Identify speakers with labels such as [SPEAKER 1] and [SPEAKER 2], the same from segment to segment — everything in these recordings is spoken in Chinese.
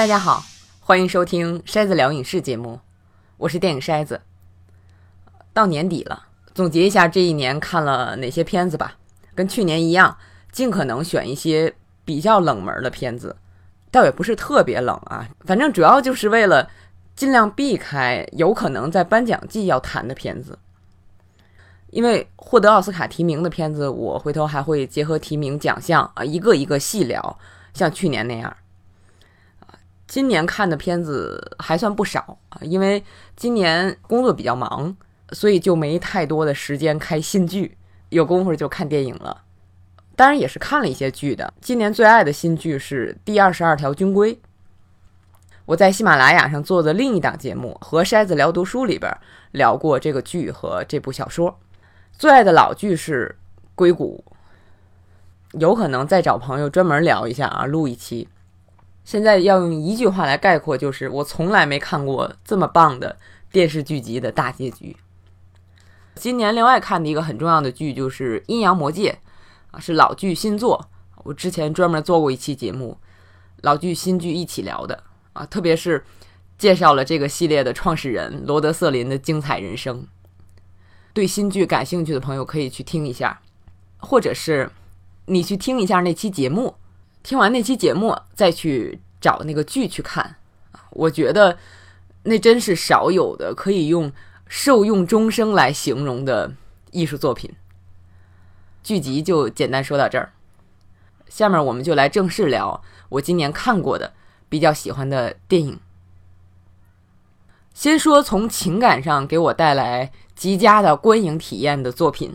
[SPEAKER 1] 大家好，欢迎收听筛子聊影视节目，我是电影筛子。到年底了，总结一下这一年看了哪些片子吧。跟去年一样，尽可能选一些比较冷门的片子，倒也不是特别冷啊，反正主要就是为了尽量避开有可能在颁奖季要谈的片子。因为获得奥斯卡提名的片子，我回头还会结合提名奖项啊，一个一个细聊，像去年那样。今年看的片子还算不少啊，因为今年工作比较忙，所以就没太多的时间开新剧，有功夫就看电影了。当然也是看了一些剧的。今年最爱的新剧是《第二十二条军规》。我在喜马拉雅上做的另一档节目《和筛子聊读书》里边聊过这个剧和这部小说。最爱的老剧是《硅谷》，有可能再找朋友专门聊一下啊，录一期。现在要用一句话来概括，就是我从来没看过这么棒的电视剧集的大结局。今年另外看的一个很重要的剧就是《阴阳魔界》，啊，是老剧新作。我之前专门做过一期节目，老剧新剧一起聊的啊，特别是介绍了这个系列的创始人罗德·瑟林的精彩人生。对新剧感兴趣的朋友可以去听一下，或者是你去听一下那期节目，听完那期节目再去找那个剧去看啊。我觉得那真是少有的可以用受用终生来形容的艺术作品。剧集就简单说到这儿，下面我们就来正式聊我今年看过的比较喜欢的电影。先说从情感上给我带来。极佳的观影体验的作品，《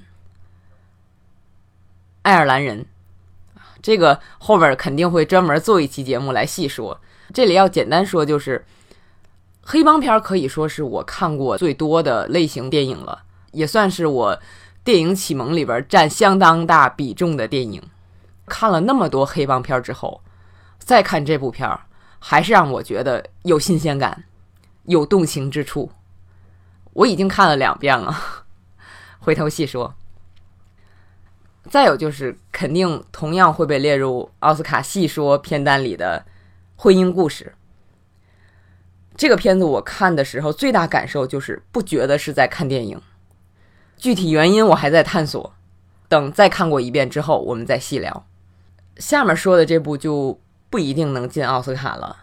[SPEAKER 1] 爱尔兰人》这个后边肯定会专门做一期节目来细说。这里要简单说，就是黑帮片可以说是我看过最多的类型电影了，也算是我电影启蒙里边占相当大比重的电影。看了那么多黑帮片之后，再看这部片儿，还是让我觉得有新鲜感，有动情之处。我已经看了两遍了，回头细说。再有就是，肯定同样会被列入奥斯卡细说片单里的《婚姻故事》。这个片子我看的时候，最大感受就是不觉得是在看电影。具体原因我还在探索，等再看过一遍之后，我们再细聊。下面说的这部就不一定能进奥斯卡了，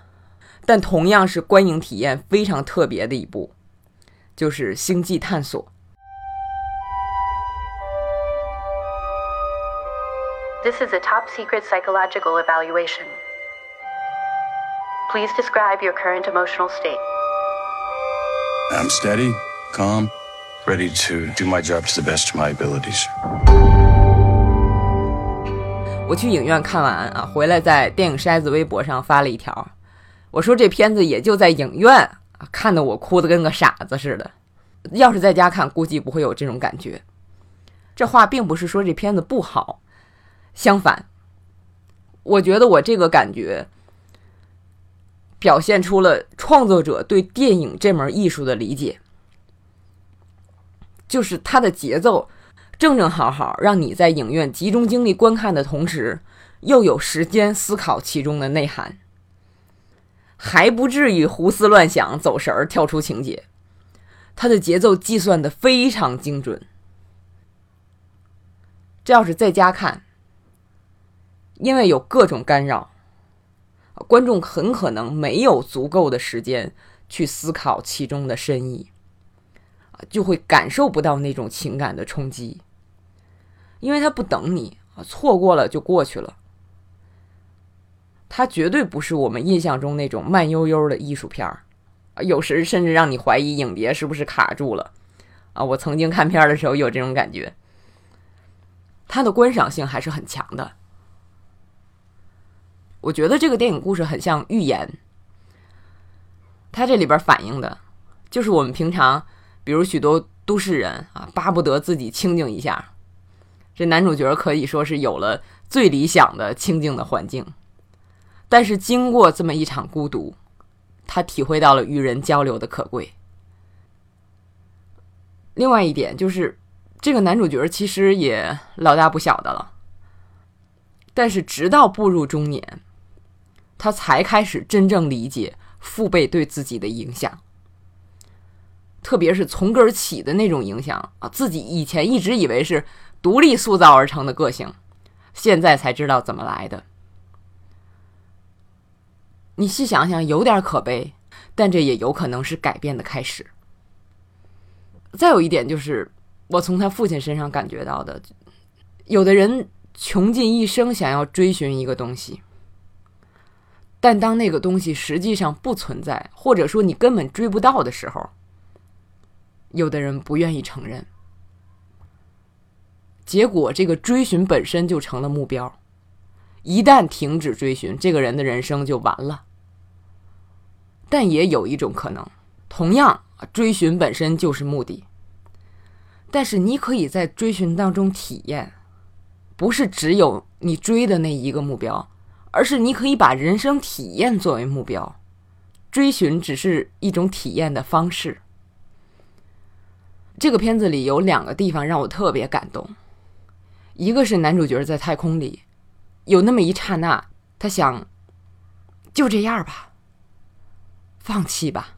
[SPEAKER 1] 但同样是观影体验非常特别的一部。就是星际探索。
[SPEAKER 2] This is a top secret psychological evaluation. Please describe your current emotional state.
[SPEAKER 3] I'm steady, calm, ready to do my job to the best of my abilities.
[SPEAKER 1] 我去影院看完啊，回来在电影筛子微博上发了一条，我说这片子也就在影院啊看得我哭得跟个傻子似的，要是在家看，估计不会有这种感觉。这话并不是说这片子不好，相反，我觉得我这个感觉表现出了创作者对电影这门艺术的理解，就是它的节奏正正好好，让你在影院集中精力观看的同时，又有时间思考其中的内涵。还不至于胡思乱想、走神儿、跳出情节，它的节奏计算的非常精准。这要是在家看，因为有各种干扰，观众很可能没有足够的时间去思考其中的深意，就会感受不到那种情感的冲击，因为他不等你啊，错过了就过去了。它绝对不是我们印象中那种慢悠悠的艺术片儿，有时甚至让你怀疑影碟是不是卡住了啊！我曾经看片的时候有这种感觉。它的观赏性还是很强的。我觉得这个电影故事很像寓言，它这里边反映的，就是我们平常，比如许多都市人啊，巴不得自己清静一下。这男主角可以说是有了最理想的清静的环境。但是经过这么一场孤独，他体会到了与人交流的可贵。另外一点就是，这个男主角其实也老大不小的了。但是直到步入中年，他才开始真正理解父辈对自己的影响，特别是从根儿起的那种影响啊！自己以前一直以为是独立塑造而成的个性，现在才知道怎么来的。你细想想，有点可悲，但这也有可能是改变的开始。再有一点就是，我从他父亲身上感觉到的，有的人穷尽一生想要追寻一个东西，但当那个东西实际上不存在，或者说你根本追不到的时候，有的人不愿意承认，结果这个追寻本身就成了目标。一旦停止追寻，这个人的人生就完了。但也有一种可能，同样追寻本身就是目的，但是你可以在追寻当中体验，不是只有你追的那一个目标，而是你可以把人生体验作为目标，追寻只是一种体验的方式。这个片子里有两个地方让我特别感动，一个是男主角在太空里。有那么一刹那，他想，就这样吧，放弃吧。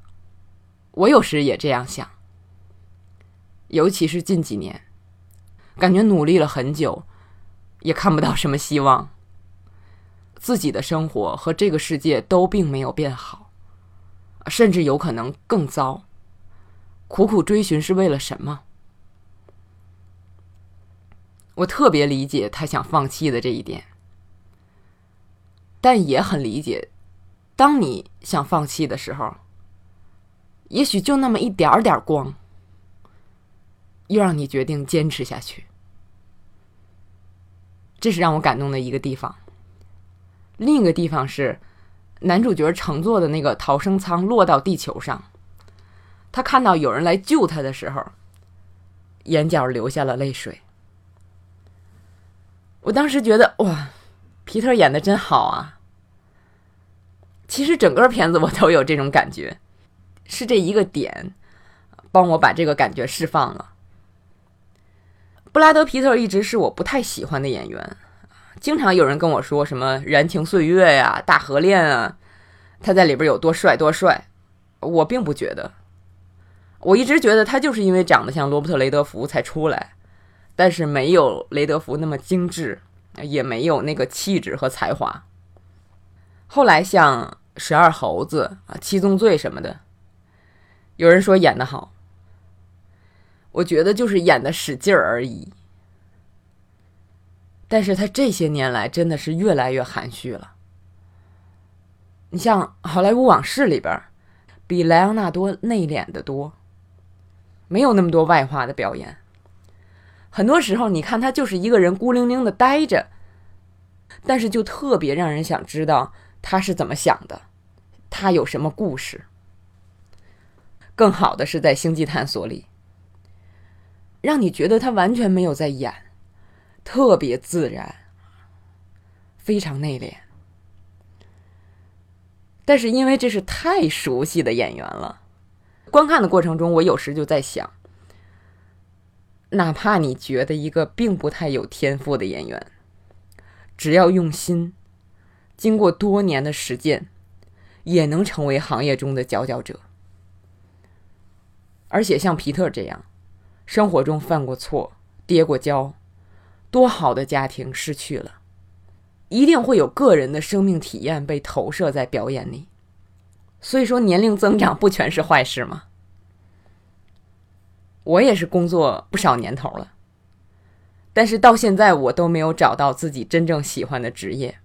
[SPEAKER 1] 我有时也这样想，尤其是近几年，感觉努力了很久，也看不到什么希望。自己的生活和这个世界都并没有变好，甚至有可能更糟。苦苦追寻是为了什么？我特别理解他想放弃的这一点。但也很理解，当你想放弃的时候，也许就那么一点点光，又让你决定坚持下去。这是让我感动的一个地方。另一个地方是，男主角乘坐的那个逃生舱落到地球上，他看到有人来救他的时候，眼角流下了泪水。我当时觉得，哇！皮特演的真好啊！其实整个片子我都有这种感觉，是这一个点帮我把这个感觉释放了。布拉德·皮特一直是我不太喜欢的演员，经常有人跟我说什么《燃情岁月》呀、《大河恋》啊，他在里边有多帅多帅，我并不觉得。我一直觉得他就是因为长得像罗伯特·雷德福才出来，但是没有雷德福那么精致。也没有那个气质和才华。后来像十二猴子啊、七宗罪什么的，有人说演的好，我觉得就是演的使劲儿而已。但是他这些年来真的是越来越含蓄了。你像《好莱坞往事》里边，比莱昂纳多内敛的多，没有那么多外化的表演。很多时候，你看他就是一个人孤零零的呆着，但是就特别让人想知道他是怎么想的，他有什么故事。更好的是在《星际探索》里，让你觉得他完全没有在演，特别自然，非常内敛。但是因为这是太熟悉的演员了，观看的过程中，我有时就在想。哪怕你觉得一个并不太有天赋的演员，只要用心，经过多年的实践，也能成为行业中的佼佼者。而且像皮特这样，生活中犯过错、跌过跤，多好的家庭失去了，一定会有个人的生命体验被投射在表演里。所以说，年龄增长不全是坏事吗？我也是工作不少年头了，但是到现在我都没有找到自己真正喜欢的职业。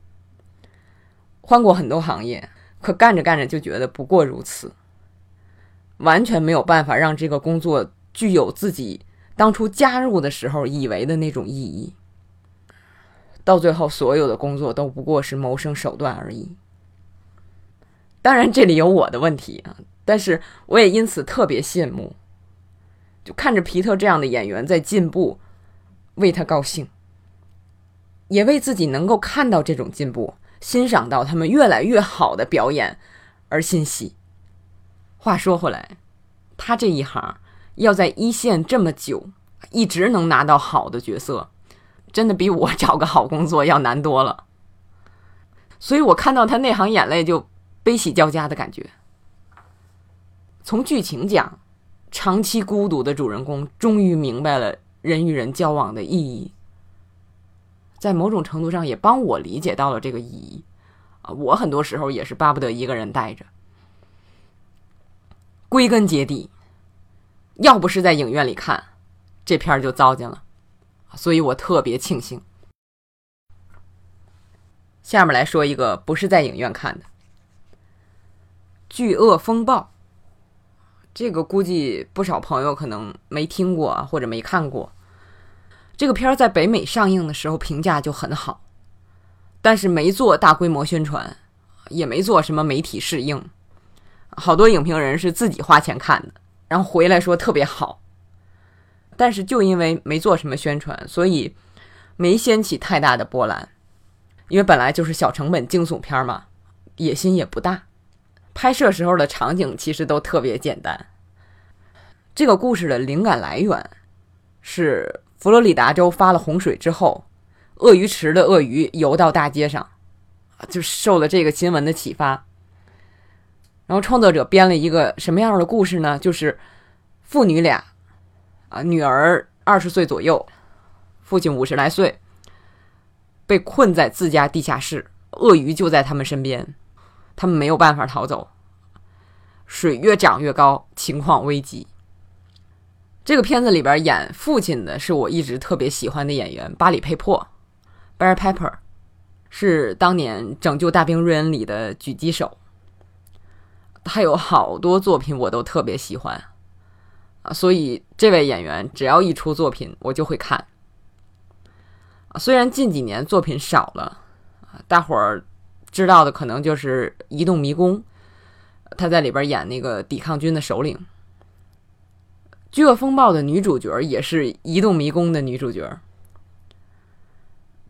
[SPEAKER 1] 换过很多行业，可干着干着就觉得不过如此，完全没有办法让这个工作具有自己当初加入的时候以为的那种意义。到最后，所有的工作都不过是谋生手段而已。当然，这里有我的问题啊，但是我也因此特别羡慕。就看着皮特这样的演员在进步，为他高兴，也为自己能够看到这种进步、欣赏到他们越来越好的表演而欣喜。话说回来，他这一行要在一线这么久，一直能拿到好的角色，真的比我找个好工作要难多了。所以我看到他那行眼泪就悲喜交加的感觉。从剧情讲，长期孤独的主人公终于明白了人与人交往的意义，在某种程度上也帮我理解到了这个意义。啊，我很多时候也是巴不得一个人待着。归根结底，要不是在影院里看，这片儿就糟践了，所以我特别庆幸。下面来说一个不是在影院看的《巨鳄风暴》，这个估计不少朋友可能没听过或者没看过。这个片儿在北美上映的时候评价就很好，但是没做大规模宣传，也没做什么媒体试映。好多影评人是自己花钱看的，然后回来说特别好。但是就因为没做什么宣传，所以没掀起太大的波澜。因为本来就是小成本惊悚片嘛，野心也不大，拍摄时候的场景其实都特别简单。这个故事的灵感来源是佛罗里达州发了洪水之后，鳄鱼池的鳄鱼游到大街上，就受了这个新闻的启发。然后创作者编了一个什么样的故事呢？就是父女俩，啊，女儿二十岁左右，父亲五十来岁。被困在自家地下室，鳄鱼就在他们身边，他们没有办法逃走。水越涨越高，情况危急。这个片子里边演父亲的是我一直特别喜欢的演员巴里佩珀 （Barry Pepper），是当年《拯救大兵瑞恩》里的狙击手。他有好多作品我都特别喜欢啊，所以这位演员只要一出作品，我就会看。虽然近几年作品少了，啊，大伙儿知道的可能就是《移动迷宫》，他在里边演那个抵抗军的首领。《巨鳄风暴》的女主角也是《移动迷宫》的女主角。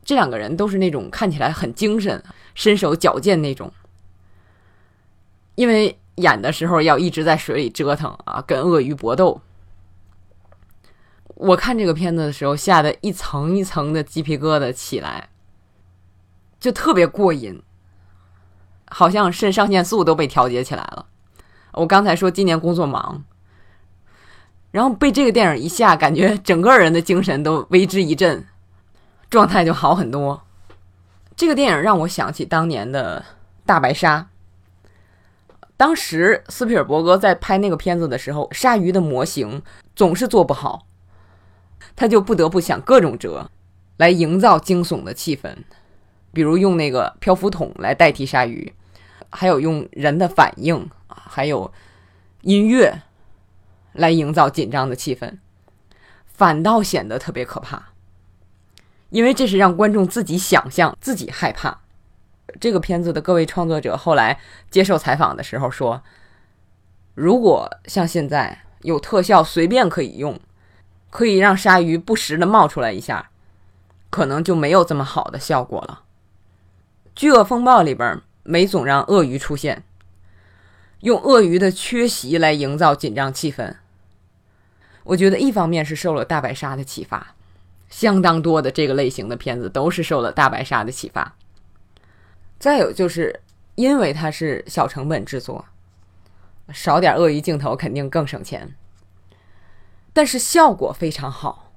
[SPEAKER 1] 这两个人都是那种看起来很精神、身手矫健那种，因为演的时候要一直在水里折腾啊，跟鳄鱼搏斗。我看这个片子的时候，吓得一层一层的鸡皮疙瘩起来，就特别过瘾，好像肾上腺素都被调节起来了。我刚才说今年工作忙，然后被这个电影一吓，感觉整个人的精神都为之一振，状态就好很多。这个电影让我想起当年的大白鲨，当时斯皮尔伯格在拍那个片子的时候，鲨鱼的模型总是做不好。他就不得不想各种辙，来营造惊悚的气氛，比如用那个漂浮桶来代替鲨鱼，还有用人的反应，还有音乐来营造紧张的气氛，反倒显得特别可怕，因为这是让观众自己想象、自己害怕。这个片子的各位创作者后来接受采访的时候说：“如果像现在有特效随便可以用。”可以让鲨鱼不时的冒出来一下，可能就没有这么好的效果了。《巨鳄风暴》里边没总让鳄鱼出现，用鳄鱼的缺席来营造紧张气氛。我觉得一方面是受了大白鲨的启发，相当多的这个类型的片子都是受了大白鲨的启发。再有就是因为它是小成本制作，少点鳄鱼镜头肯定更省钱。但是效果非常好，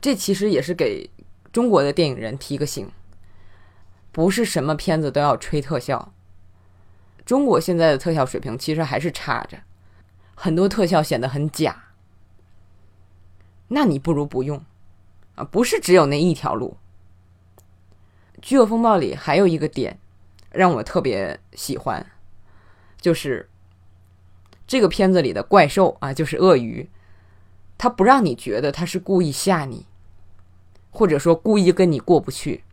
[SPEAKER 1] 这其实也是给中国的电影人提个醒：不是什么片子都要吹特效。中国现在的特效水平其实还是差着，很多特效显得很假。那你不如不用啊！不是只有那一条路。《巨鳄风暴》里还有一个点让我特别喜欢，就是这个片子里的怪兽啊，就是鳄鱼。它不让你觉得它是故意吓你，或者说故意跟你过不去，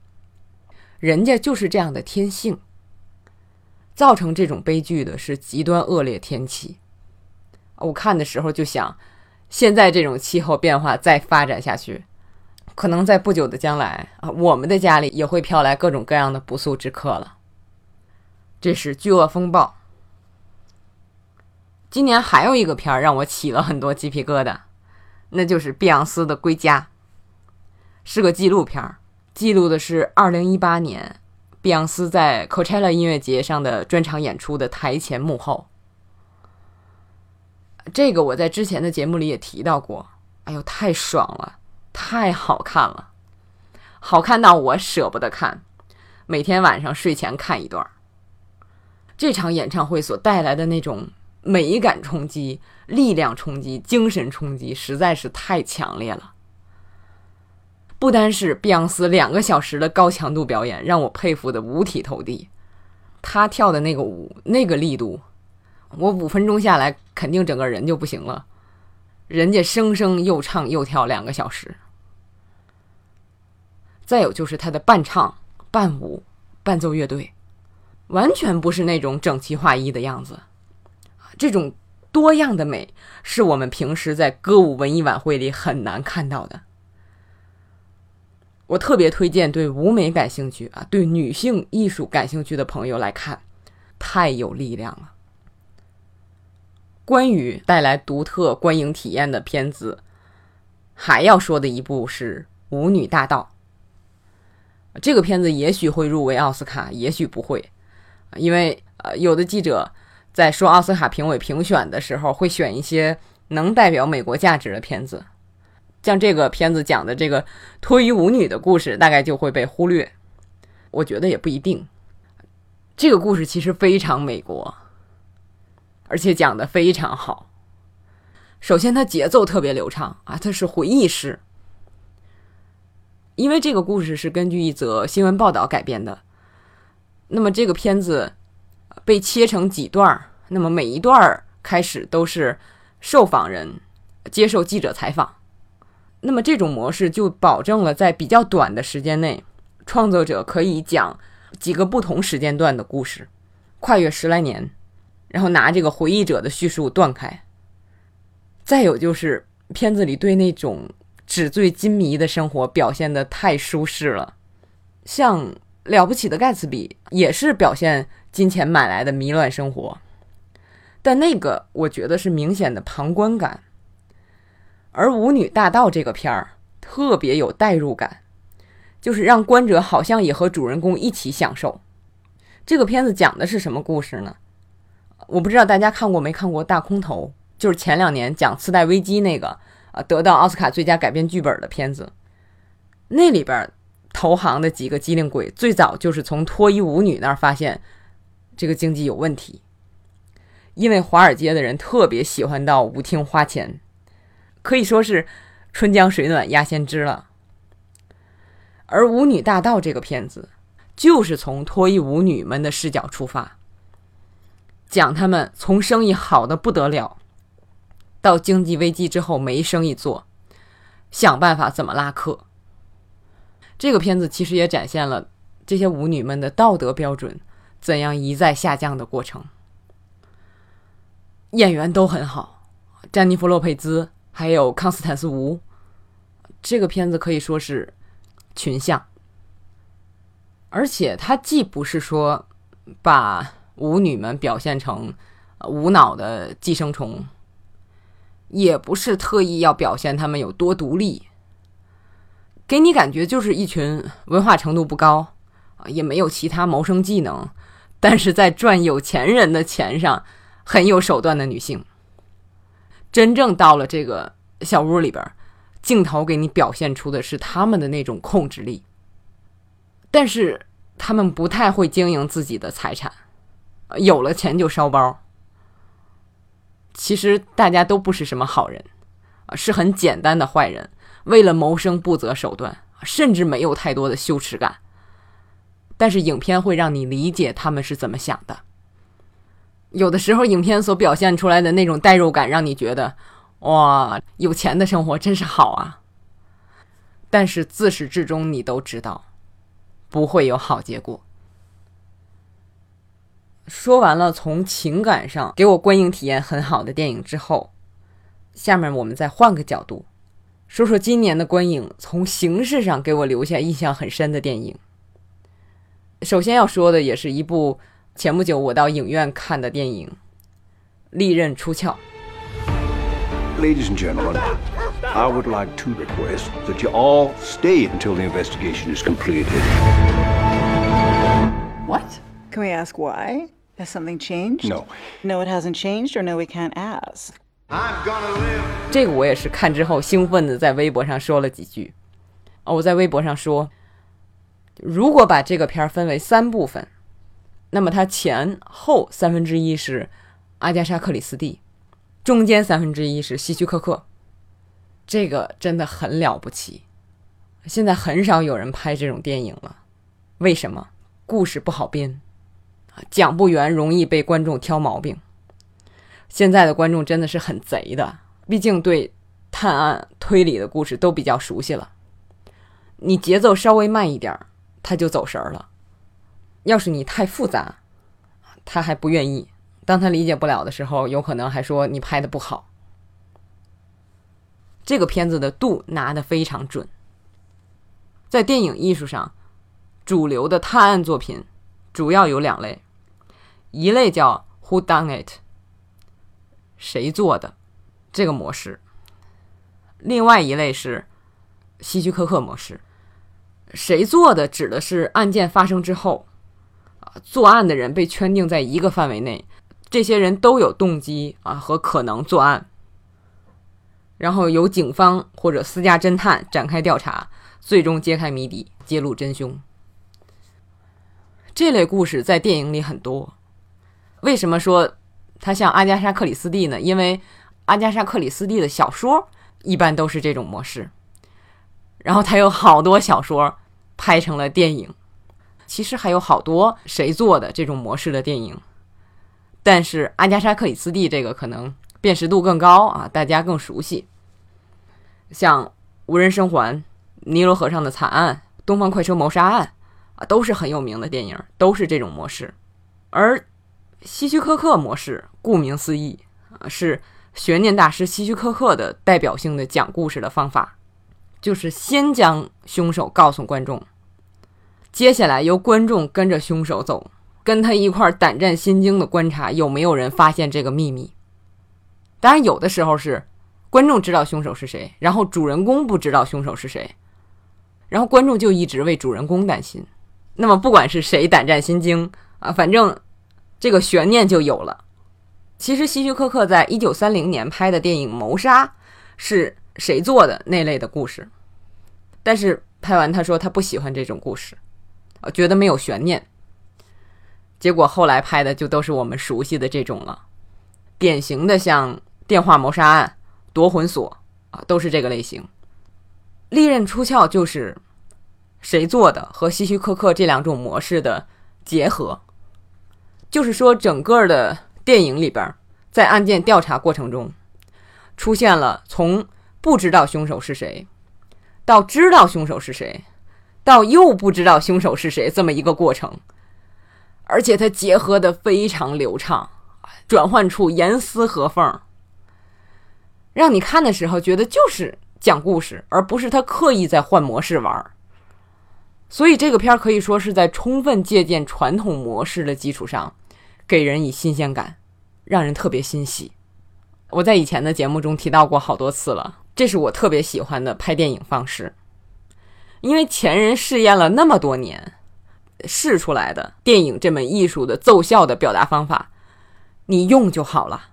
[SPEAKER 1] 人家就是这样的天性。造成这种悲剧的是极端恶劣天气。我看的时候就想，现在这种气候变化再发展下去，可能在不久的将来啊，我们的家里也会飘来各种各样的不速之客了。这是巨鳄风暴。今年还有一个片儿让我起了很多鸡皮疙瘩。那就是碧昂斯的归家，是个纪录片，记录的是二零一八年碧昂斯在 Coachella 音乐节上的专场演出的台前幕后。这个我在之前的节目里也提到过。哎呦，太爽了，太好看了，好看到我舍不得看，每天晚上睡前看一段。这场演唱会所带来的那种美感冲击、力量冲击、精神冲击，实在是太强烈了。不单是碧昂斯两个小时的高强度表演让我佩服的五体投地，她跳的那个舞那个力度，我五分钟下来肯定整个人就不行了。人家生生又唱又跳两个小时。再有就是他的伴唱、伴舞、伴奏乐队，完全不是那种整齐划一的样子。这种多样的美，是我们平时在歌舞文艺晚会里很难看到的。我特别推荐对舞美感兴趣啊，对女性艺术感兴趣的朋友来看，太有力量了。关于带来独特观影体验的片子，还要说的一部是《舞女大道》。这个片子也许会入围奥斯卡，也许不会，因为呃，有的记者在说奥斯卡评委评选的时候会选一些能代表美国价值的片子，像这个片子讲的这个脱衣舞女的故事，大概就会被忽略。我觉得也不一定，这个故事其实非常美国。而且讲的非常好。首先，它节奏特别流畅啊，它是回忆式。因为这个故事是根据一则新闻报道改编的，那么这个片子被切成几段儿，那么每一段儿开始都是受访人接受记者采访，那么这种模式就保证了在比较短的时间内，创作者可以讲几个不同时间段的故事，跨越十来年。然后拿这个回忆者的叙述断开。再有就是片子里对那种纸醉金迷的生活表现的太舒适了，像《了不起的盖茨比》也是表现金钱买来的迷乱生活，但那个我觉得是明显的旁观感。而《舞女大道》这个片儿特别有代入感，就是让观者好像也和主人公一起享受。这个片子讲的是什么故事呢？我不知道大家看过没看过《大空头》，就是前两年讲次贷危机那个得到奥斯卡最佳改编剧本的片子。那里边投行的几个机灵鬼，最早就是从脱衣舞女那儿发现这个经济有问题，因为华尔街的人特别喜欢到舞厅花钱，可以说是春江水暖鸭先知了。而《舞女大道》这个片子，就是从脱衣舞女们的视角出发。讲他们从生意好的不得了，到经济危机之后没生意做，想办法怎么拉客。这个片子其实也展现了这些舞女们的道德标准怎样一再下降的过程。演员都很好，詹妮弗·洛佩兹还有康斯坦斯·吴，这个片子可以说是群像，而且它既不是说把。舞女们表现成无脑的寄生虫，也不是特意要表现他们有多独立，给你感觉就是一群文化程度不高啊，也没有其他谋生技能，但是在赚有钱人的钱上很有手段的女性。真正到了这个小屋里边，镜头给你表现出的是他们的那种控制力，但是他们不太会经营自己的财产。有了钱就烧包，其实大家都不是什么好人，啊，是很简单的坏人，为了谋生不择手段，甚至没有太多的羞耻感。但是影片会让你理解他们是怎么想的。有的时候，影片所表现出来的那种代入感，让你觉得哇，有钱的生活真是好啊。但是自始至终，你都知道不会有好结果。说完了从情感上给我观影体验很好的电影之后，下面我们再换个角度，说说今年的观影从形式上给我留下印象很深的电影。首先要说的也是一部前不久我到影院看的电影《利刃出鞘》。
[SPEAKER 4] Ladies and gentlemen, I would like to request that you all stay until the investigation is completed.
[SPEAKER 5] What?
[SPEAKER 6] Can we ask why? Has something changed?
[SPEAKER 4] No.
[SPEAKER 6] No, it hasn't changed, or no, we can't ask.
[SPEAKER 1] 这个我也是看之后兴奋的在微博上说了几句。哦，我在微博上说，如果把这个片儿分为三部分，那么它前后三分之一是阿加莎·克里斯蒂，中间三分之一是希区柯克。这个真的很了不起。现在很少有人拍这种电影了，为什么？故事不好编，讲不圆，容易被观众挑毛病。现在的观众真的是很贼的，毕竟对探案推理的故事都比较熟悉了。你节奏稍微慢一点，他就走神儿了；要是你太复杂，他还不愿意。当他理解不了的时候，有可能还说你拍的不好。这个片子的度拿得非常准。在电影艺术上，主流的探案作品主要有两类，一类叫 “Who Done It”。谁做的这个模式？另外一类是希区柯克模式。谁做的指的是案件发生之后，啊，作案的人被圈定在一个范围内，这些人都有动机啊和可能作案，然后由警方或者私家侦探展开调查，最终揭开谜底，揭露真凶。这类故事在电影里很多。为什么说？他像阿加莎·克里斯蒂呢，因为阿加莎·克里斯蒂的小说一般都是这种模式，然后他有好多小说拍成了电影，其实还有好多谁做的这种模式的电影，但是阿加莎·克里斯蒂这个可能辨识度更高啊，大家更熟悉，像《无人生还》《尼罗河上的惨案》《东方快车谋杀案》啊，都是很有名的电影，都是这种模式，而。希区柯克模式，顾名思义啊，是悬念大师希区柯克的代表性的讲故事的方法，就是先将凶手告诉观众，接下来由观众跟着凶手走，跟他一块胆战心惊的观察有没有人发现这个秘密。当然，有的时候是观众知道凶手是谁，然后主人公不知道凶手是谁，然后观众就一直为主人公担心。那么，不管是谁胆战心惊啊，反正。这个悬念就有了。其实，希区柯克在一九三零年拍的电影《谋杀》是谁做的那类的故事，但是拍完他说他不喜欢这种故事，啊，觉得没有悬念。结果后来拍的就都是我们熟悉的这种了，典型的像《电话谋杀案》《夺魂锁》啊，都是这个类型。利刃出鞘就是谁做的和希区柯克这两种模式的结合。就是说，整个的电影里边，在案件调查过程中，出现了从不知道凶手是谁，到知道凶手是谁，到又不知道凶手是谁这么一个过程，而且它结合的非常流畅，转换处严丝合缝，让你看的时候觉得就是讲故事，而不是他刻意在换模式玩。所以这个片儿可以说是在充分借鉴传统模式的基础上，给人以新鲜感，让人特别欣喜。我在以前的节目中提到过好多次了，这是我特别喜欢的拍电影方式，因为前人试验了那么多年，试出来的电影这门艺术的奏效的表达方法，你用就好了，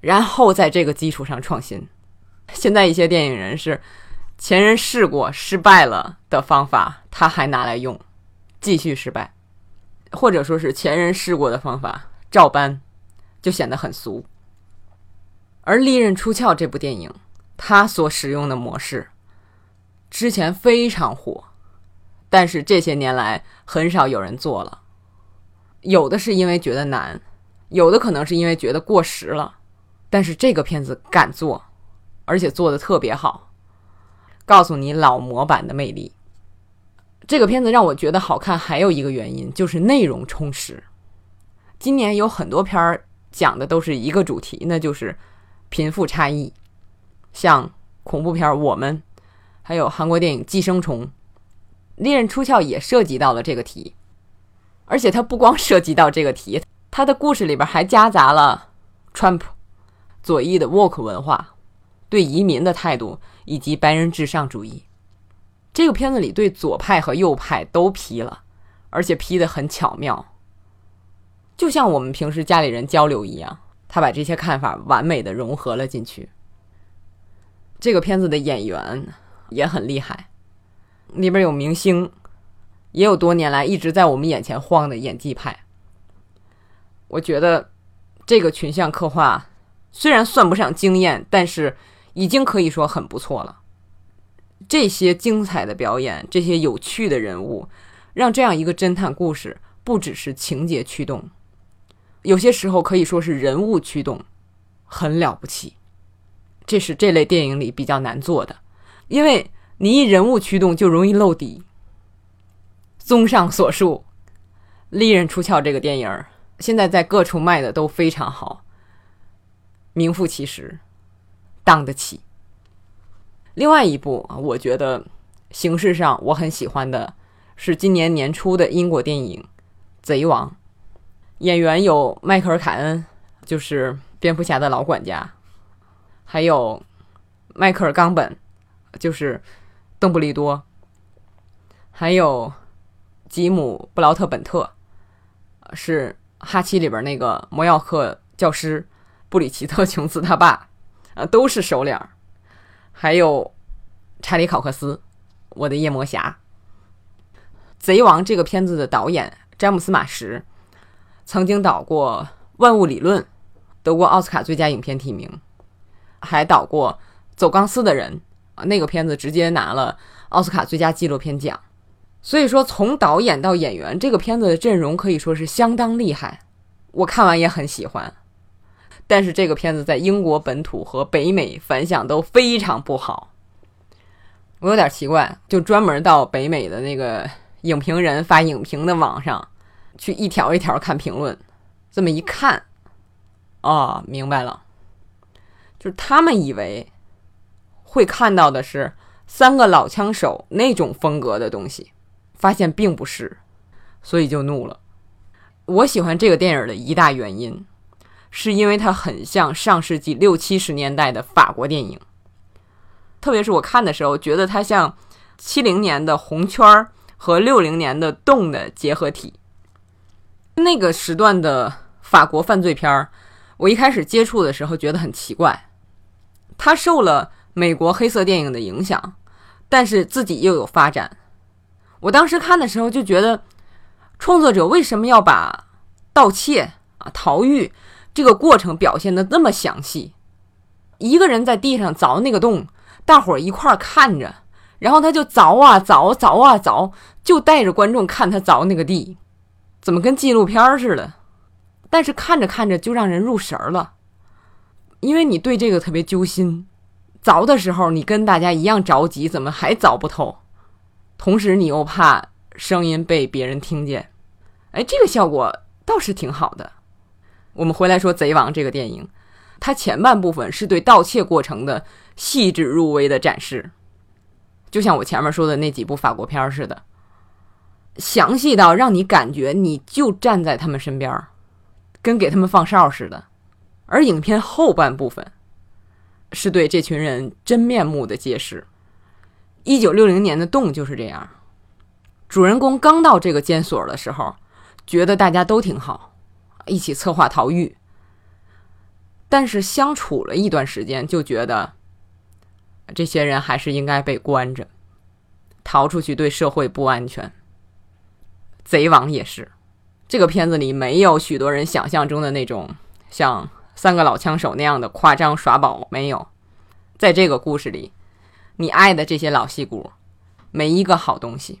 [SPEAKER 1] 然后在这个基础上创新。现在一些电影人是。前人试过失败了的方法，他还拿来用，继续失败，或者说是前人试过的方法照搬，就显得很俗。而《利刃出鞘》这部电影，它所使用的模式，之前非常火，但是这些年来很少有人做了。有的是因为觉得难，有的可能是因为觉得过时了，但是这个片子敢做，而且做的特别好。告诉你老模板的魅力。这个片子让我觉得好看，还有一个原因就是内容充实。今年有很多片儿讲的都是一个主题，那就是贫富差异。像恐怖片《我们》，还有韩国电影《寄生虫》，《利刃出鞘》也涉及到了这个题。而且它不光涉及到这个题，它的故事里边还夹杂了 Trump 左翼的 w o k 文化。对移民的态度以及白人至上主义，这个片子里对左派和右派都批了，而且 P 的很巧妙，就像我们平时家里人交流一样。他把这些看法完美的融合了进去。这个片子的演员也很厉害，里边有明星，也有多年来一直在我们眼前晃的演技派。我觉得这个群像刻画虽然算不上惊艳，但是已经可以说很不错了。这些精彩的表演，这些有趣的人物，让这样一个侦探故事不只是情节驱动。有些时候可以说是人物驱动，很了不起。这是这类电影里比较难做的，因为你一人物驱动就容易漏底。综上所述，《利刃出鞘》这个电影现在在各处卖的都非常好，名副其实，当得起。另外一部啊我觉得形式上我很喜欢的是今年年初的英国电影《贼王》。演员有迈克尔·凯恩，就是蝙蝠侠的老管家，还有迈克尔·冈本，就是邓布利多，还有吉姆·布劳特本特，是哈七里边那个魔药课教师布里奇特·琼斯他爸，啊，都是熟脸儿。还有查理·考克斯，我的夜魔侠。贼王这个片子的导演詹姆斯·马什。曾经导过《万物理论》，得过奥斯卡最佳影片提名，还导过《走钢丝的人》啊，那个片子直接拿了奥斯卡最佳纪录片奖。所以说，从导演到演员，这个片子的阵容可以说是相当厉害。我看完也很喜欢，但是这个片子在英国本土和北美反响都非常不好。我有点奇怪，就专门到北美的那个影评人发影评的网上。去一条一条看评论，这么一看，哦，明白了，就是他们以为会看到的是三个老枪手那种风格的东西，发现并不是，所以就怒了。我喜欢这个电影的一大原因，是因为它很像上世纪六七十年代的法国电影，特别是我看的时候，觉得它像七零年的红圈和六零年的洞的结合体。那个时段的法国犯罪片儿，我一开始接触的时候觉得很奇怪。他受了美国黑色电影的影响，但是自己又有发展。我当时看的时候就觉得，创作者为什么要把盗窃啊、逃狱这个过程表现的那么详细？一个人在地上凿那个洞，大伙儿一块儿看着，然后他就凿啊凿，凿啊凿，就带着观众看他凿那个地。怎么跟纪录片似的？但是看着看着就让人入神了，因为你对这个特别揪心。凿的时候你跟大家一样着急，怎么还凿不透？同时你又怕声音被别人听见。哎，这个效果倒是挺好的。我们回来说《贼王》这个电影，它前半部分是对盗窃过程的细致入微的展示，就像我前面说的那几部法国片似的。详细到让你感觉你就站在他们身边，跟给他们放哨似的。而影片后半部分是对这群人真面目的揭示。一九六零年的洞就是这样。主人公刚到这个监所的时候，觉得大家都挺好，一起策划逃狱。但是相处了一段时间，就觉得这些人还是应该被关着，逃出去对社会不安全。贼王也是，这个片子里没有许多人想象中的那种像三个老枪手那样的夸张耍宝，没有。在这个故事里，你爱的这些老戏骨，没一个好东西，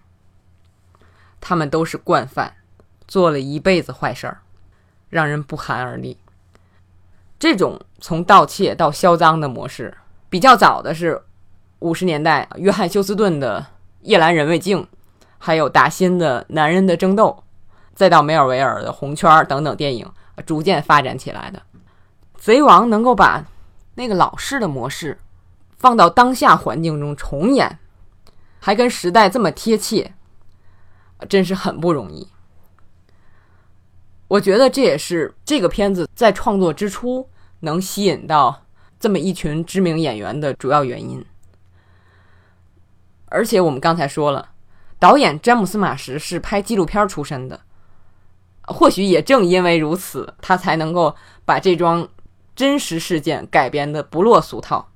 [SPEAKER 1] 他们都是惯犯，做了一辈子坏事儿，让人不寒而栗。这种从盗窃到销赃的模式，比较早的是五十年代约翰休斯顿的《夜阑人未静》。还有达新的《男人的争斗》，再到梅尔维尔的《红圈》等等电影，逐渐发展起来的。贼王能够把那个老式的模式放到当下环境中重演，还跟时代这么贴切，真是很不容易。我觉得这也是这个片子在创作之初能吸引到这么一群知名演员的主要原因。而且我们刚才说了。导演詹姆斯·马什是拍纪录片出身的，或许也正因为如此，他才能够把这桩真实事件改编的不落俗套，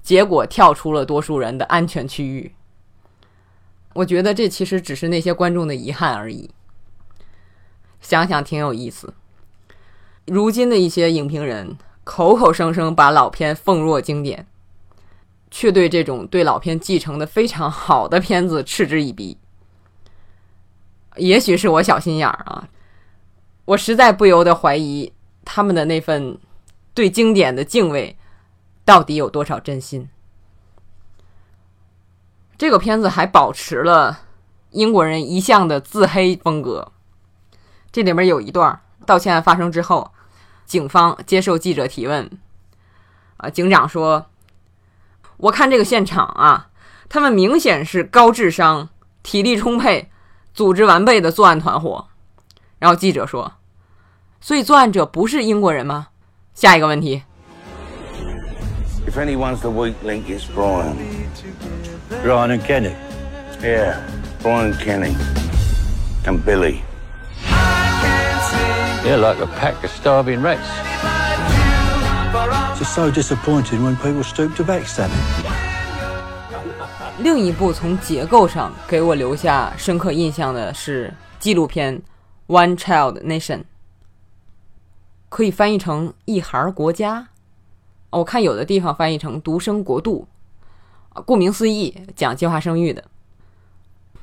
[SPEAKER 1] 结果跳出了多数人的安全区域。我觉得这其实只是那些观众的遗憾而已。想想挺有意思。如今的一些影评人口口声声把老片奉若经典。却对这种对老片继承的非常好的片子嗤之以鼻。也许是我小心眼儿啊，我实在不由得怀疑他们的那份对经典的敬畏到底有多少真心。这个片子还保持了英国人一向的自黑风格。这里面有一段道歉案发生之后，警方接受记者提问，啊，警长说。我看这个现场啊，他们明显是高智商、体力充沛、组织完备的作案团伙。然后记者说：“所以作案者不是英国人吗？”下一个问题。
[SPEAKER 5] If anyone's the weak link, it's Brian.
[SPEAKER 3] Brian and Kenny.
[SPEAKER 5] Yeah, Brian Kenny. And Billy.
[SPEAKER 7] They're like a pack of starving rats.
[SPEAKER 3] Just so disappointing when people stoop to backstabbing.
[SPEAKER 1] 另一部从结构上给我留下深刻印象的是纪录片《One Child Nation》，可以翻译成“一孩国家”。我看有的地方翻译成“独生国度”。顾名思义，讲计划生育的。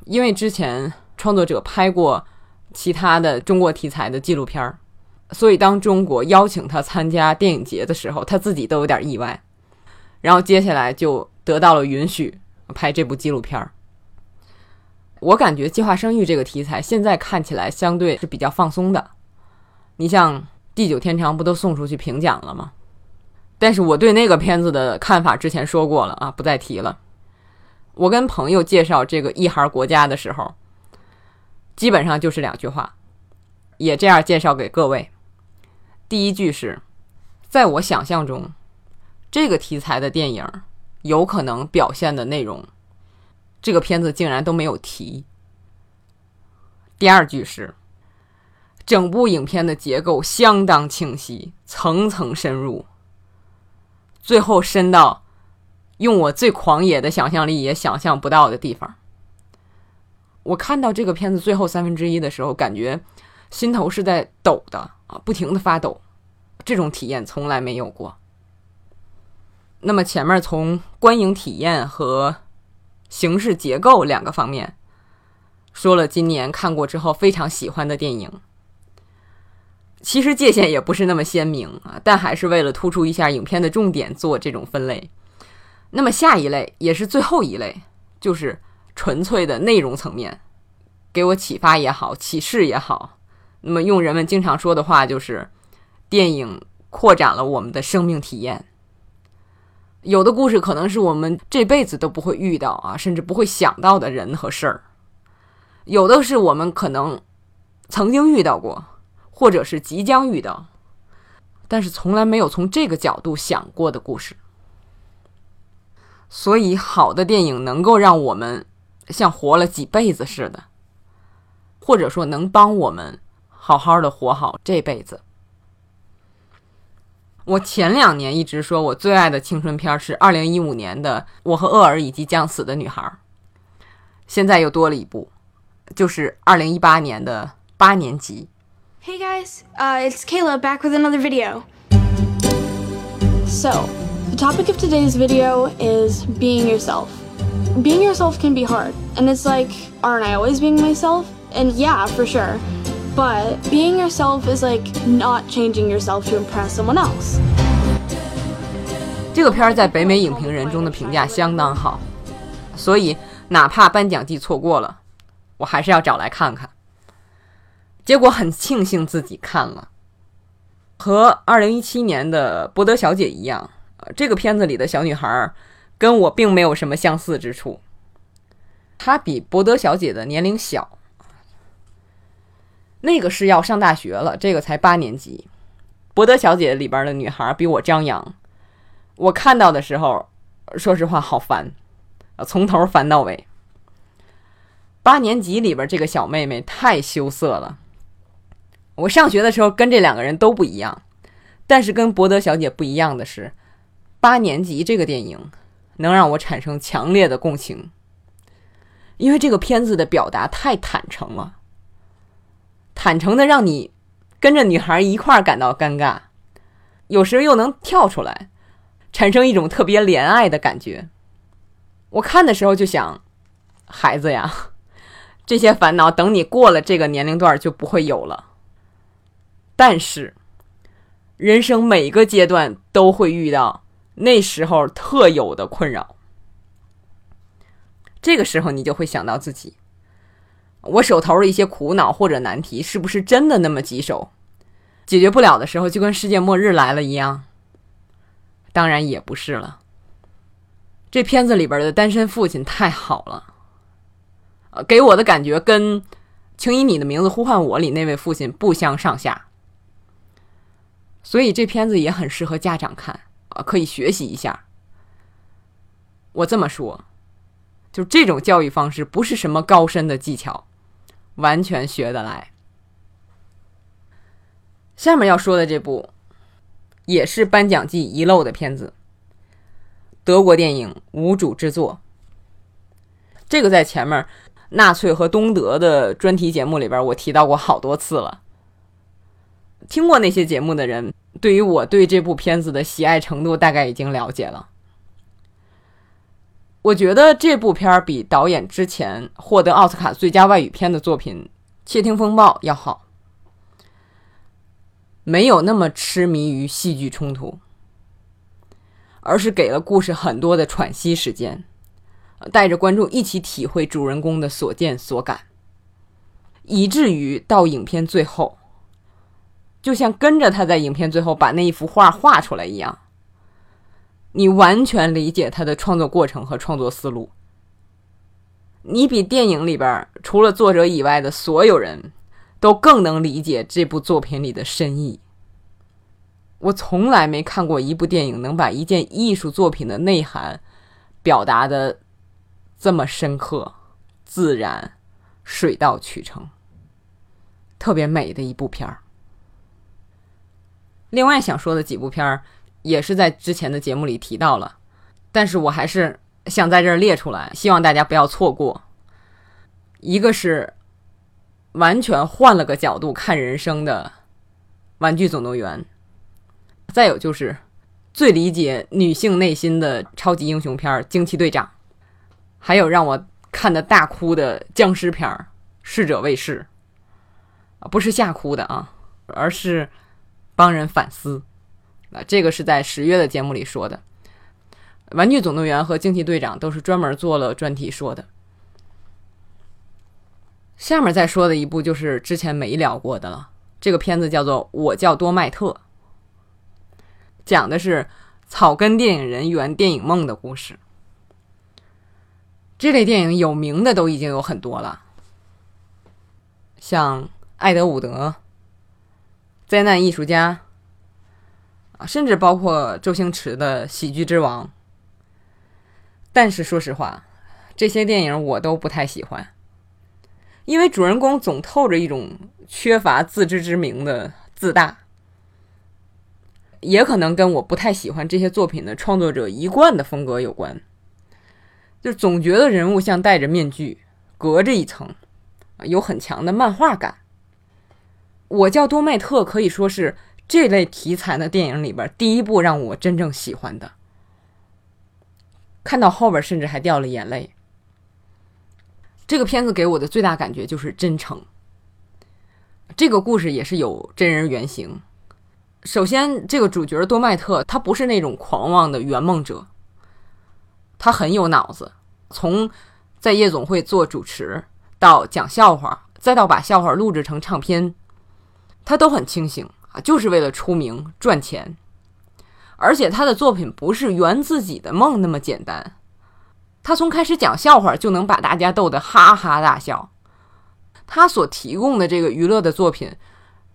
[SPEAKER 1] 因为之前创作者拍过其他的中国题材的纪录片儿。所以，当中国邀请他参加电影节的时候，他自己都有点意外。然后接下来就得到了允许拍这部纪录片儿。我感觉计划生育这个题材现在看起来相对是比较放松的。你像《地久天长》不都送出去评奖了吗？但是我对那个片子的看法之前说过了啊，不再提了。我跟朋友介绍这个一孩国家的时候，基本上就是两句话，也这样介绍给各位。第一句是，在我想象中，这个题材的电影有可能表现的内容，这个片子竟然都没有提。第二句是，整部影片的结构相当清晰，层层深入，最后深到用我最狂野的想象力也想象不到的地方。我看到这个片子最后三分之一的时候，感觉心头是在抖的。啊，不停的发抖，这种体验从来没有过。那么前面从观影体验和形式结构两个方面说了，今年看过之后非常喜欢的电影，其实界限也不是那么鲜明啊，但还是为了突出一下影片的重点做这种分类。那么下一类也是最后一类，就是纯粹的内容层面，给我启发也好，启示也好。那么，用人们经常说的话，就是电影扩展了我们的生命体验。有的故事可能是我们这辈子都不会遇到啊，甚至不会想到的人和事儿；有的是我们可能曾经遇到过，或者是即将遇到，但是从来没有从这个角度想过的故事。所以，好的电影能够让我们像活了几辈子似的，或者说能帮我们。好好的活好这辈子。我前两年一直说我最爱的青春片是二零一五年的《我和厄尔以及将死的女孩》，现在又多了一部，就是二零一八年的八年级。
[SPEAKER 8] Hey guys, uh, it's Kayla back with another video. So, the topic of today's video is being yourself. Being yourself can be hard, and it's like, aren't I always being myself? And yeah, for sure. But being yourself is like not changing yourself to impress someone else.
[SPEAKER 1] 这个片儿在北美影评人中的评价相当好，所以哪怕颁奖季错过了，我还是要找来看看。结果很庆幸自己看了，和2017年的《博德小姐》一样，这个片子里的小女孩跟我并没有什么相似之处。她比伯德小姐的年龄小。那个是要上大学了，这个才八年级。伯德小姐里边的女孩比我张扬，我看到的时候，说实话好烦，从头烦到尾。八年级里边这个小妹妹太羞涩了。我上学的时候跟这两个人都不一样，但是跟博德小姐不一样的是，八年级这个电影能让我产生强烈的共情，因为这个片子的表达太坦诚了，坦诚的让你跟着女孩一块儿感到尴尬，有时又能跳出来，产生一种特别怜爱的感觉。我看的时候就想，孩子呀，这些烦恼等你过了这个年龄段就不会有了。但是，人生每个阶段都会遇到那时候特有的困扰。这个时候，你就会想到自己，我手头的一些苦恼或者难题，是不是真的那么棘手？解决不了的时候，就跟世界末日来了一样？当然也不是了。这片子里边的单身父亲太好了，呃，给我的感觉跟《请以你的名字呼唤我》里那位父亲不相上下。所以这片子也很适合家长看可以学习一下。我这么说，就这种教育方式不是什么高深的技巧，完全学得来。下面要说的这部，也是颁奖季遗漏的片子，德国电影无主之作。这个在前面纳粹和东德的专题节目里边，我提到过好多次了。听过那些节目的人，对于我对这部片子的喜爱程度，大概已经了解了。我觉得这部片儿比导演之前获得奥斯卡最佳外语片的作品《窃听风暴》要好，没有那么痴迷于戏剧冲突，而是给了故事很多的喘息时间，带着观众一起体会主人公的所见所感，以至于到影片最后。就像跟着他在影片最后把那一幅画画出来一样，你完全理解他的创作过程和创作思路。你比电影里边除了作者以外的所有人都更能理解这部作品里的深意。我从来没看过一部电影能把一件艺术作品的内涵表达的这么深刻、自然、水到渠成，特别美的一部片儿。另外想说的几部片儿，也是在之前的节目里提到了，但是我还是想在这儿列出来，希望大家不要错过。一个是完全换了个角度看人生的《玩具总动员》，再有就是最理解女性内心的超级英雄片《惊奇队长》，还有让我看的大哭的僵尸片《逝者未逝》，不是吓哭的啊，而是。帮人反思，啊，这个是在十月的节目里说的，《玩具总动员》和《惊奇队长》都是专门做了专题说的。下面再说的一部就是之前没聊过的了，这个片子叫做《我叫多麦特》，讲的是草根电影人圆电影梦的故事。这类电影有名的都已经有很多了，像艾德伍德。灾难艺术家啊，甚至包括周星驰的《喜剧之王》。但是说实话，这些电影我都不太喜欢，因为主人公总透着一种缺乏自知之明的自大，也可能跟我不太喜欢这些作品的创作者一贯的风格有关，就总觉得人物像戴着面具，隔着一层，有很强的漫画感。我叫多麦特，可以说是这类题材的电影里边第一部让我真正喜欢的。看到后边甚至还掉了眼泪。这个片子给我的最大感觉就是真诚。这个故事也是有真人原型。首先，这个主角多麦特他不是那种狂妄的圆梦者，他很有脑子。从在夜总会做主持，到讲笑话，再到把笑话录制成唱片。他都很清醒啊，就是为了出名赚钱，而且他的作品不是圆自己的梦那么简单。他从开始讲笑话就能把大家逗得哈哈大笑。他所提供的这个娱乐的作品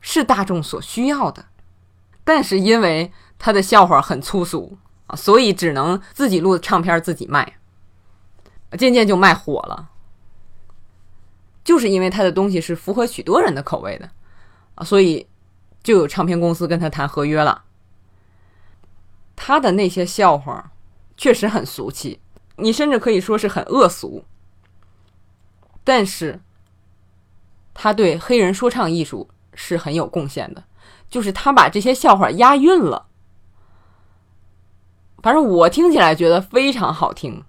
[SPEAKER 1] 是大众所需要的，但是因为他的笑话很粗俗啊，所以只能自己录唱片自己卖，渐渐就卖火了。就是因为他的东西是符合许多人的口味的啊，所以就有唱片公司跟他谈合约了。他的那些笑话确实很俗气，你甚至可以说是很恶俗。但是，他对黑人说唱艺术是很有贡献的，就是他把这些笑话押韵了。反正我听起来觉得非常好听。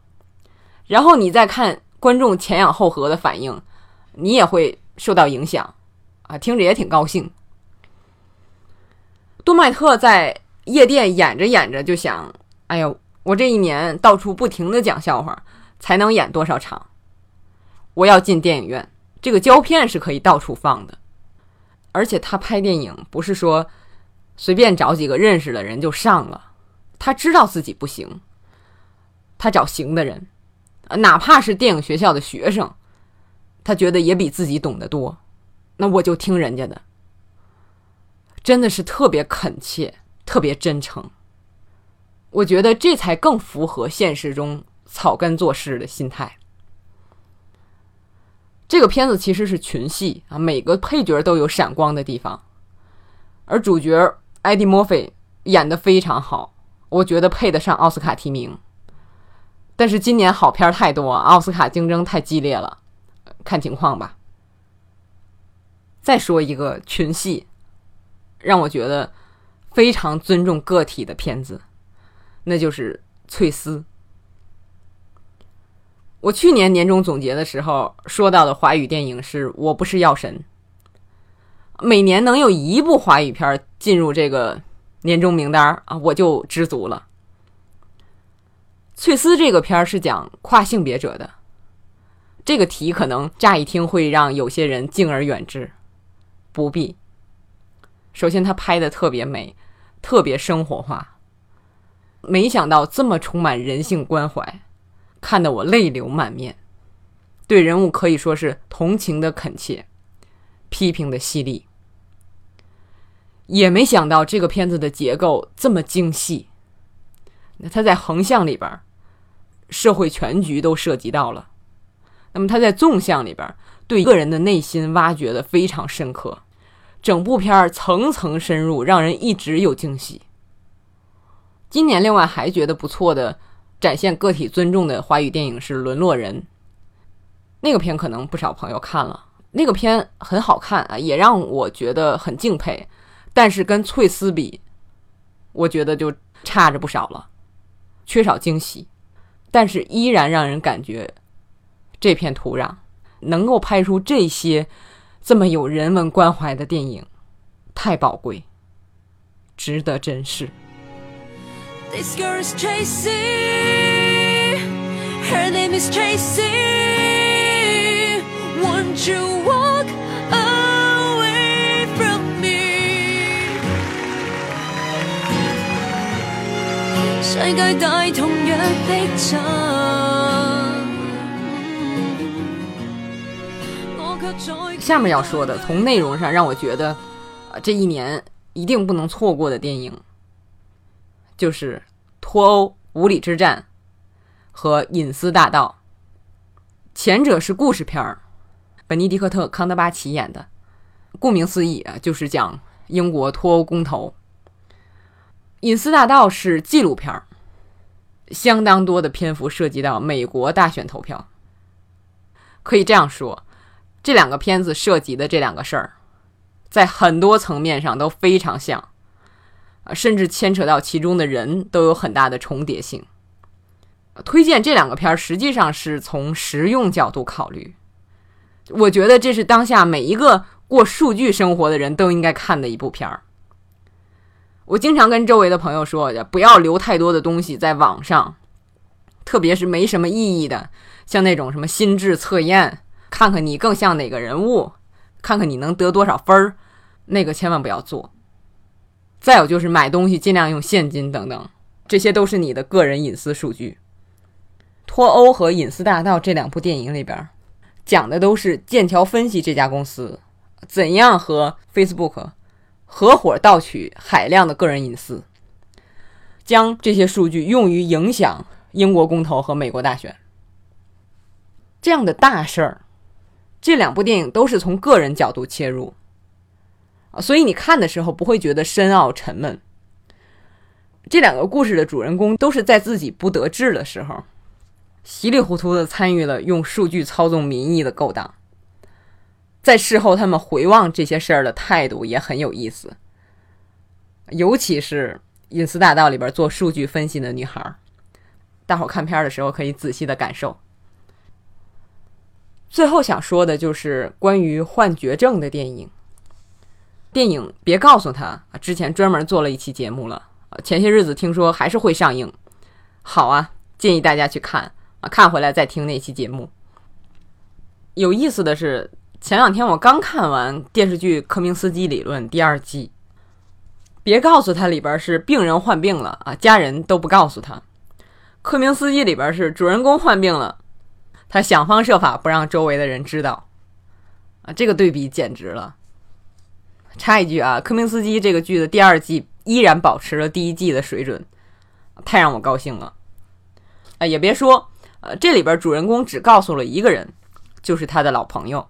[SPEAKER 1] 然后你再看观众前仰后合的反应，你也会受到影响听着也挺高兴。杜麦特在夜店演着演着就想：“哎呦，我这一年到处不停的讲笑话，才能演多少场？我要进电影院，这个胶片是可以到处放的。而且他拍电影不是说随便找几个认识的人就上了，他知道自己不行，他找行的人。”哪怕是电影学校的学生，他觉得也比自己懂得多，那我就听人家的。真的是特别恳切，特别真诚。我觉得这才更符合现实中草根做事的心态。这个片子其实是群戏啊，每个配角都有闪光的地方，而主角艾迪·墨菲演的非常好，我觉得配得上奥斯卡提名。但是今年好片太多，奥斯卡竞争太激烈了，看情况吧。再说一个群戏，让我觉得非常尊重个体的片子，那就是《翠丝》。我去年年终总结的时候说到的华语电影是《我不是药神》，每年能有一部华语片进入这个年终名单啊，我就知足了。翠丝这个片儿是讲跨性别者的，这个题可能乍一听会让有些人敬而远之，不必。首先，他拍的特别美，特别生活化，没想到这么充满人性关怀，看得我泪流满面。对人物可以说是同情的恳切，批评的犀利。也没想到这个片子的结构这么精细。那他在横向里边，社会全局都涉及到了；那么他在纵向里边，对个人的内心挖掘的非常深刻。整部片儿层层深入，让人一直有惊喜。今年另外还觉得不错的，展现个体尊重的华语电影是《沦落人》。那个片可能不少朋友看了，那个片很好看啊，也让我觉得很敬佩。但是跟《翠丝》比，我觉得就差着不少了。缺少惊喜，但是依然让人感觉这片土壤能够拍出这些这么有人文关怀的电影，太宝贵，值得珍视。世界大，同样逼真。下面要说的，从内容上让我觉得，啊，这一年一定不能错过的电影，就是《脱欧无理之战》和《隐私大道》。前者是故事片儿，本尼迪克特·康德巴奇演的，顾名思义啊，就是讲英国脱欧公投。隐私大道是纪录片儿，相当多的篇幅涉及到美国大选投票。可以这样说，这两个片子涉及的这两个事儿，在很多层面上都非常像，啊，甚至牵扯到其中的人都有很大的重叠性。推荐这两个片儿，实际上是从实用角度考虑。我觉得这是当下每一个过数据生活的人都应该看的一部片儿。我经常跟周围的朋友说，不要留太多的东西在网上，特别是没什么意义的，像那种什么心智测验，看看你更像哪个人物，看看你能得多少分儿，那个千万不要做。再有就是买东西尽量用现金等等，这些都是你的个人隐私数据。脱欧和隐私大道这两部电影里边，讲的都是剑桥分析这家公司怎样和 Facebook。合伙盗取海量的个人隐私，将这些数据用于影响英国公投和美国大选，这样的大事儿，这两部电影都是从个人角度切入，所以你看的时候不会觉得深奥沉闷。这两个故事的主人公都是在自己不得志的时候，稀里糊涂的参与了用数据操纵民意的勾当。在事后，他们回望这些事儿的态度也很有意思，尤其是《隐私大道》里边做数据分析的女孩，大伙看片的时候可以仔细的感受。最后想说的就是关于幻觉症的电影。电影别告诉他，之前专门做了一期节目了。前些日子听说还是会上映，好啊，建议大家去看啊，看回来再听那期节目。有意思的是，前两天我刚看完电视剧《科明斯基理论》第二季，别告诉他里边是病人患病了啊，家人都不告诉他。科明斯基里边是主人公患病了，他想方设法不让周围的人知道啊，这个对比简直了。插一句啊，科明斯基这个剧的第二季。依然保持了第一季的水准，太让我高兴了。啊，也别说，呃，这里边主人公只告诉了一个人，就是他的老朋友。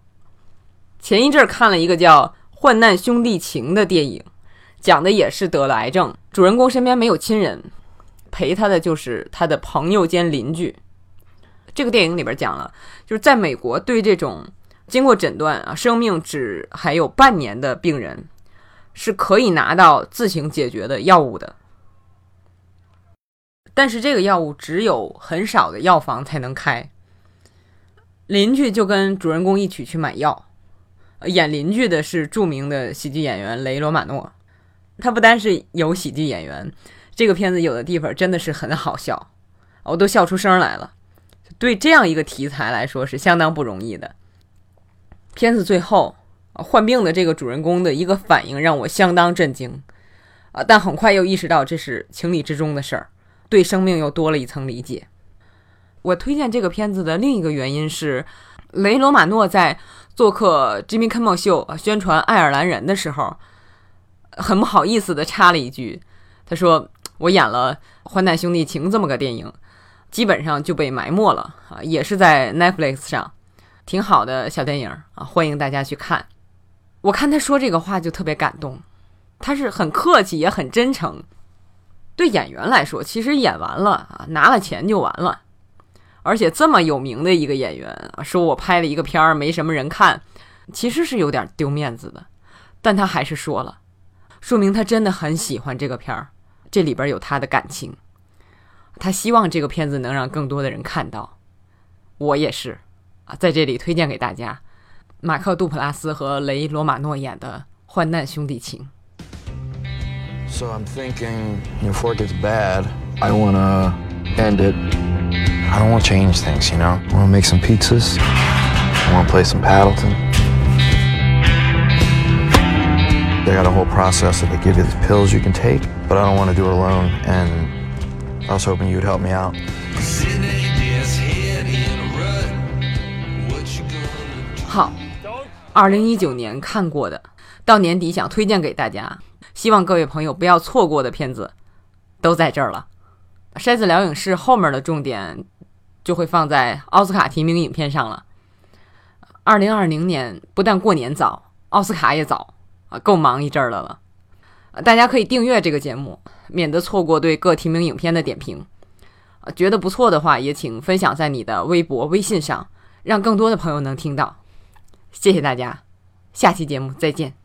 [SPEAKER 1] 前一阵看了一个叫《患难兄弟情》的电影，讲的也是得了癌症，主人公身边没有亲人，陪他的就是他的朋友兼邻居。这个电影里边讲了，就是在美国对这种经过诊断啊，生命只还有半年的病人。是可以拿到自行解决的药物的，但是这个药物只有很少的药房才能开。邻居就跟主人公一起去买药，演邻居的是著名的喜剧演员雷罗马诺。他不单是有喜剧演员，这个片子有的地方真的是很好笑，我都笑出声来了。对这样一个题材来说是相当不容易的。片子最后。患病的这个主人公的一个反应让我相当震惊，啊！但很快又意识到这是情理之中的事儿，对生命又多了一层理解。我推荐这个片子的另一个原因是，雷罗马诺在做客 Jimmy Kimmel 秀宣传《爱尔兰人》的时候，很不好意思的插了一句，他说：“我演了《患难兄弟情》这么个电影，基本上就被埋没了啊，也是在 Netflix 上，挺好的小电影啊，欢迎大家去看。”我看他说这个话就特别感动，他是很客气也很真诚。对演员来说，其实演完了啊，拿了钱就完了。而且这么有名的一个演员啊，说我拍了一个片儿没什么人看，其实是有点丢面子的。但他还是说了，说明他真的很喜欢这个片儿，这里边有他的感情。他希望这个片子能让更多的人看到。我也是啊，在这里推荐给大家。马克·杜普拉斯和雷·罗马诺演的《患难兄弟情》。
[SPEAKER 9] So I'm thinking before it gets bad, I wanna end it. I don't wanna change things, you know? I wanna make some pizzas. I wanna play some Paddleton. They got a whole process that they give you the pills you can take, but I don't want to do it alone. And I was hoping you'd help me out.
[SPEAKER 1] 好。二零一九年看过的，到年底想推荐给大家，希望各位朋友不要错过的片子，都在这儿了。筛子聊影视后面的重点就会放在奥斯卡提名影片上了。二零二零年不但过年早，奥斯卡也早啊，够忙一阵儿的了。大家可以订阅这个节目，免得错过对各提名影片的点评。觉得不错的话，也请分享在你的微博、微信上，让更多的朋友能听到。谢谢大家，下期节目再见。